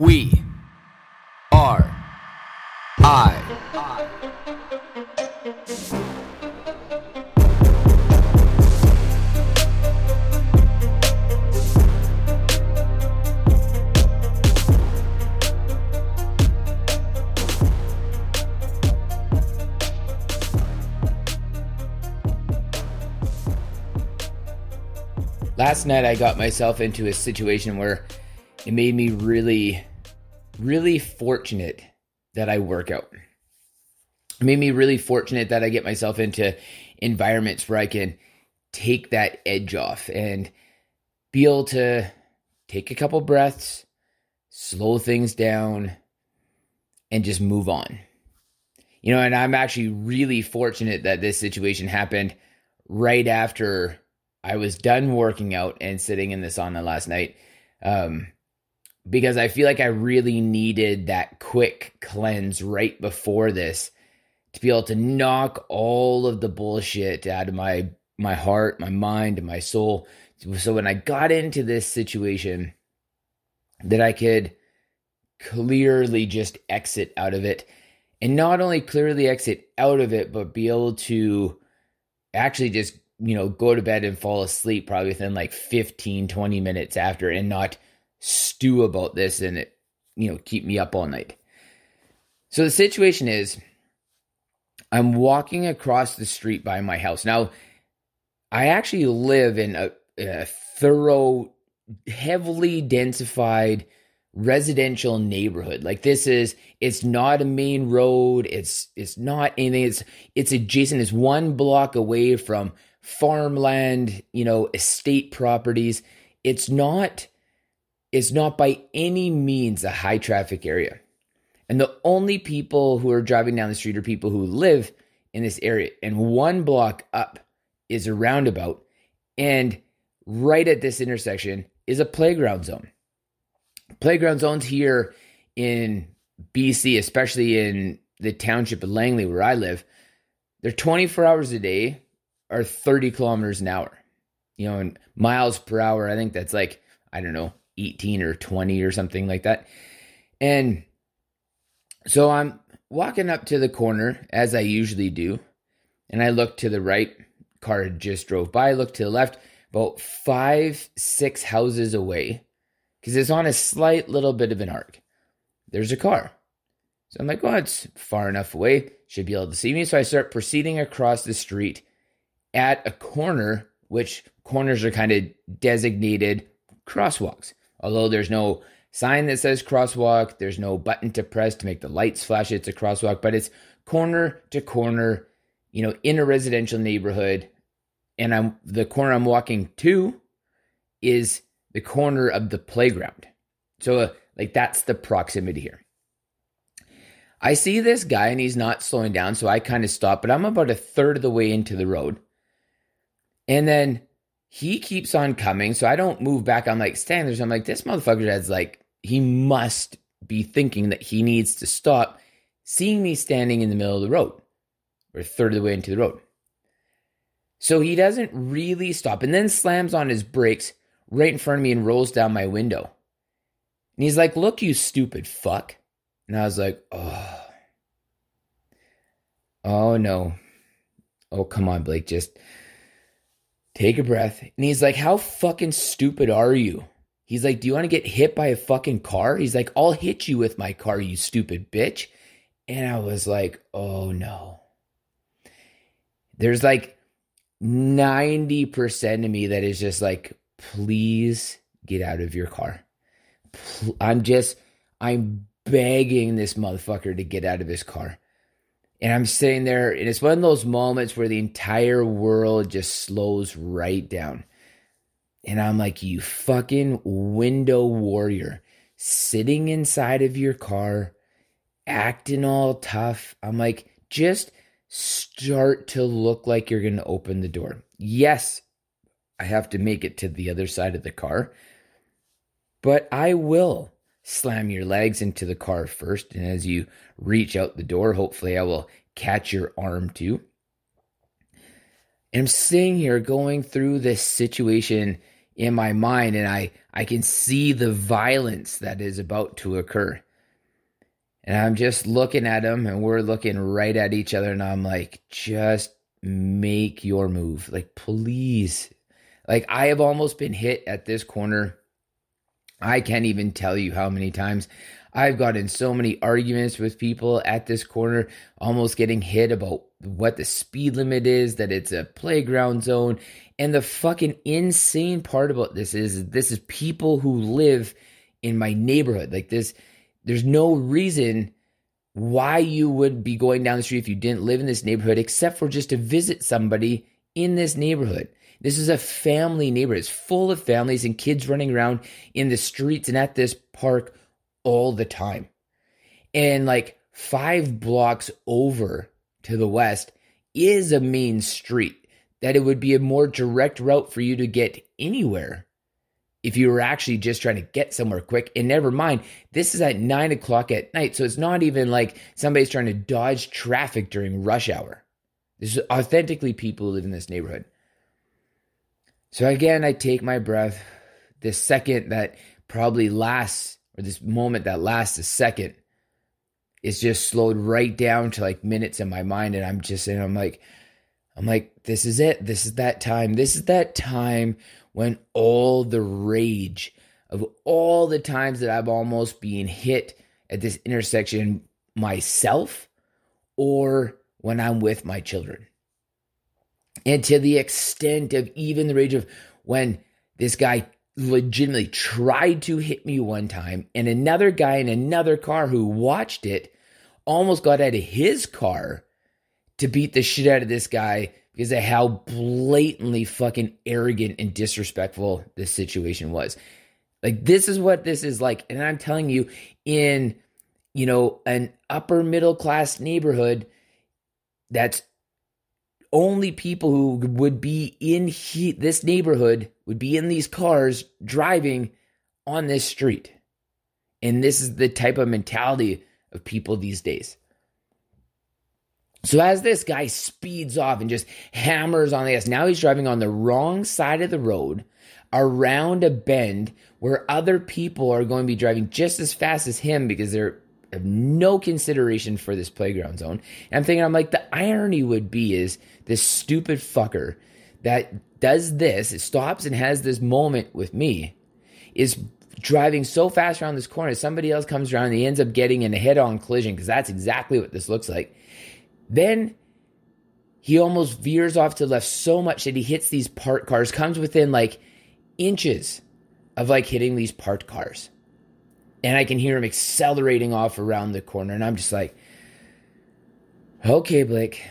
We are I. Last night I got myself into a situation where it made me really, really fortunate that I work out. It made me really fortunate that I get myself into environments where I can take that edge off and be able to take a couple breaths, slow things down, and just move on. You know, and I'm actually really fortunate that this situation happened right after I was done working out and sitting in the sauna last night. Um, because I feel like I really needed that quick cleanse right before this to be able to knock all of the bullshit out of my my heart, my mind, and my soul. So when I got into this situation, that I could clearly just exit out of it. And not only clearly exit out of it, but be able to actually just, you know, go to bed and fall asleep probably within like 15, 20 minutes after and not stew about this and it, you know, keep me up all night. So the situation is I'm walking across the street by my house. Now, I actually live in a, a thorough, heavily densified residential neighborhood. Like this is it's not a main road, it's it's not anything. It's it's adjacent, it's one block away from farmland, you know, estate properties. It's not it's not by any means a high traffic area. And the only people who are driving down the street are people who live in this area. And one block up is a roundabout. And right at this intersection is a playground zone. Playground zones here in BC, especially in the township of Langley, where I live, they're 24 hours a day or 30 kilometers an hour. You know, in miles per hour, I think that's like, I don't know, 18 or 20 or something like that. And so I'm walking up to the corner as I usually do. And I look to the right, car just drove by. I look to the left, about five, six houses away, because it's on a slight little bit of an arc. There's a car. So I'm like, oh, it's far enough away. Should be able to see me. So I start proceeding across the street at a corner, which corners are kind of designated crosswalks. Although there's no sign that says crosswalk, there's no button to press to make the lights flash. It's a crosswalk, but it's corner to corner, you know, in a residential neighborhood. And I'm the corner I'm walking to is the corner of the playground. So, uh, like, that's the proximity here. I see this guy and he's not slowing down, so I kind of stop, but I'm about a third of the way into the road. And then he keeps on coming. So I don't move back. I'm like, standing there. So I'm like, this motherfucker has like, he must be thinking that he needs to stop seeing me standing in the middle of the road or third of the way into the road. So he doesn't really stop and then slams on his brakes right in front of me and rolls down my window. And he's like, Look, you stupid fuck. And I was like, Oh, oh no. Oh, come on, Blake. Just take a breath. And he's like, How fucking stupid are you? He's like, Do you want to get hit by a fucking car? He's like, I'll hit you with my car, you stupid bitch. And I was like, Oh no. There's like 90% of me that is just like, Please get out of your car. I'm just, I'm begging this motherfucker to get out of his car. And I'm sitting there, and it's one of those moments where the entire world just slows right down. And I'm like, you fucking window warrior sitting inside of your car, acting all tough. I'm like, just start to look like you're going to open the door. Yes, I have to make it to the other side of the car, but I will slam your legs into the car first. And as you reach out the door, hopefully I will catch your arm too. And I'm sitting here going through this situation in my mind and I I can see the violence that is about to occur. And I'm just looking at him and we're looking right at each other and I'm like just make your move. Like please. Like I have almost been hit at this corner. I can't even tell you how many times I've got in so many arguments with people at this corner, almost getting hit about what the speed limit is, that it's a playground zone. And the fucking insane part about this is this is people who live in my neighborhood. Like this, there's no reason why you would be going down the street if you didn't live in this neighborhood, except for just to visit somebody in this neighborhood. This is a family neighborhood. It's full of families and kids running around in the streets and at this park all the time. And like five blocks over to the west is a main street that it would be a more direct route for you to get anywhere if you were actually just trying to get somewhere quick. And never mind, this is at nine o'clock at night. So it's not even like somebody's trying to dodge traffic during rush hour. This is authentically people who live in this neighborhood. So again, I take my breath. This second that probably lasts, or this moment that lasts a second, is just slowed right down to like minutes in my mind. And I'm just saying, I'm like, I'm like, this is it. This is that time. This is that time when all the rage of all the times that I've almost been hit at this intersection myself or when I'm with my children. And to the extent of even the rage of when this guy legitimately tried to hit me one time, and another guy in another car who watched it almost got out of his car to beat the shit out of this guy because of how blatantly fucking arrogant and disrespectful this situation was. Like, this is what this is like. And I'm telling you, in, you know, an upper middle class neighborhood that's only people who would be in he- this neighborhood would be in these cars driving on this street. And this is the type of mentality of people these days. So as this guy speeds off and just hammers on the gas, now he's driving on the wrong side of the road around a bend where other people are going to be driving just as fast as him because they're have no consideration for this playground zone. And I'm thinking, I'm like, the irony would be is this stupid fucker that does this, it stops and has this moment with me, is driving so fast around this corner. Somebody else comes around and he ends up getting in a head on collision because that's exactly what this looks like. Then he almost veers off to the left so much that he hits these parked cars, comes within like inches of like hitting these parked cars. And I can hear him accelerating off around the corner. And I'm just like, okay, Blake,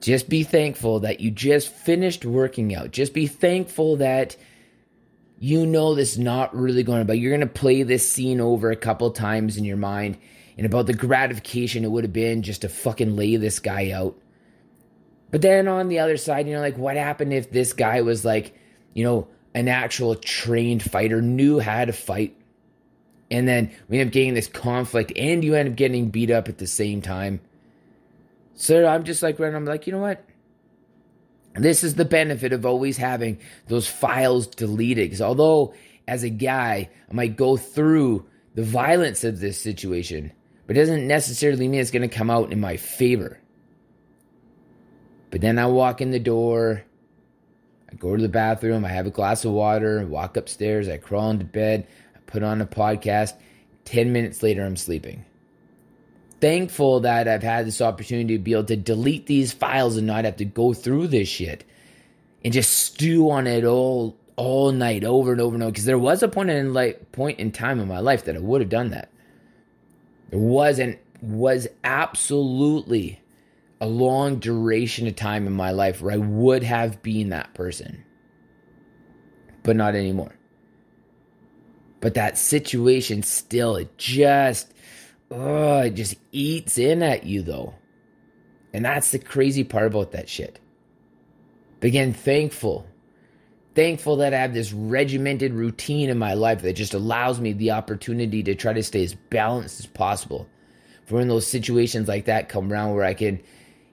just be thankful that you just finished working out. Just be thankful that you know this is not really going to, but you're going to play this scene over a couple times in your mind and about the gratification it would have been just to fucking lay this guy out. But then on the other side, you know, like what happened if this guy was like, you know, an actual trained fighter, knew how to fight, and then we end up getting this conflict, and you end up getting beat up at the same time. So I'm just like, right, I'm like, you know what? This is the benefit of always having those files deleted. Because although, as a guy, I might go through the violence of this situation, but it doesn't necessarily mean it's going to come out in my favor. But then I walk in the door, I go to the bathroom, I have a glass of water, walk upstairs, I crawl into bed, put on a podcast. 10 minutes later, I'm sleeping. Thankful that I've had this opportunity to be able to delete these files and not have to go through this shit and just stew on it all all night over and over and over because there was a point in like point in time in my life that I would have done that. There wasn't was absolutely a long duration of time in my life where I would have been that person. But not anymore. But that situation still it just oh, it just eats in at you though. And that's the crazy part about that shit. But again, thankful thankful that I have this regimented routine in my life that just allows me the opportunity to try to stay as balanced as possible. For when those situations like that come around where I can,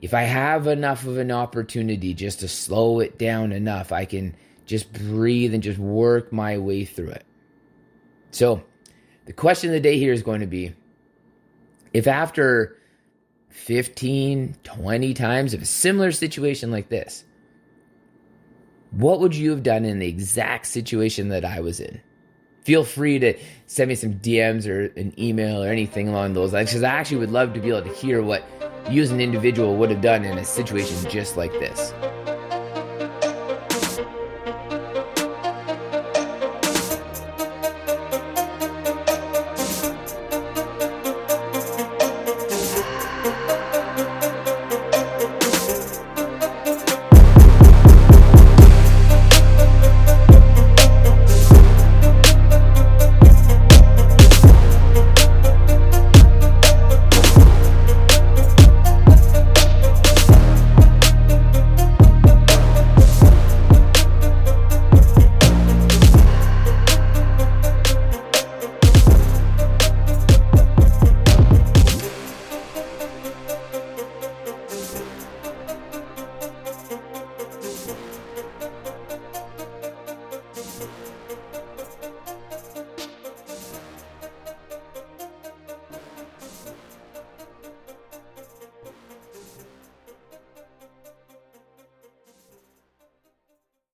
if I have enough of an opportunity just to slow it down enough, I can just breathe and just work my way through it. So, the question of the day here is going to be if after 15, 20 times of a similar situation like this, what would you have done in the exact situation that I was in? Feel free to send me some DMs or an email or anything along those lines because I actually would love to be able to hear what you as an individual would have done in a situation just like this.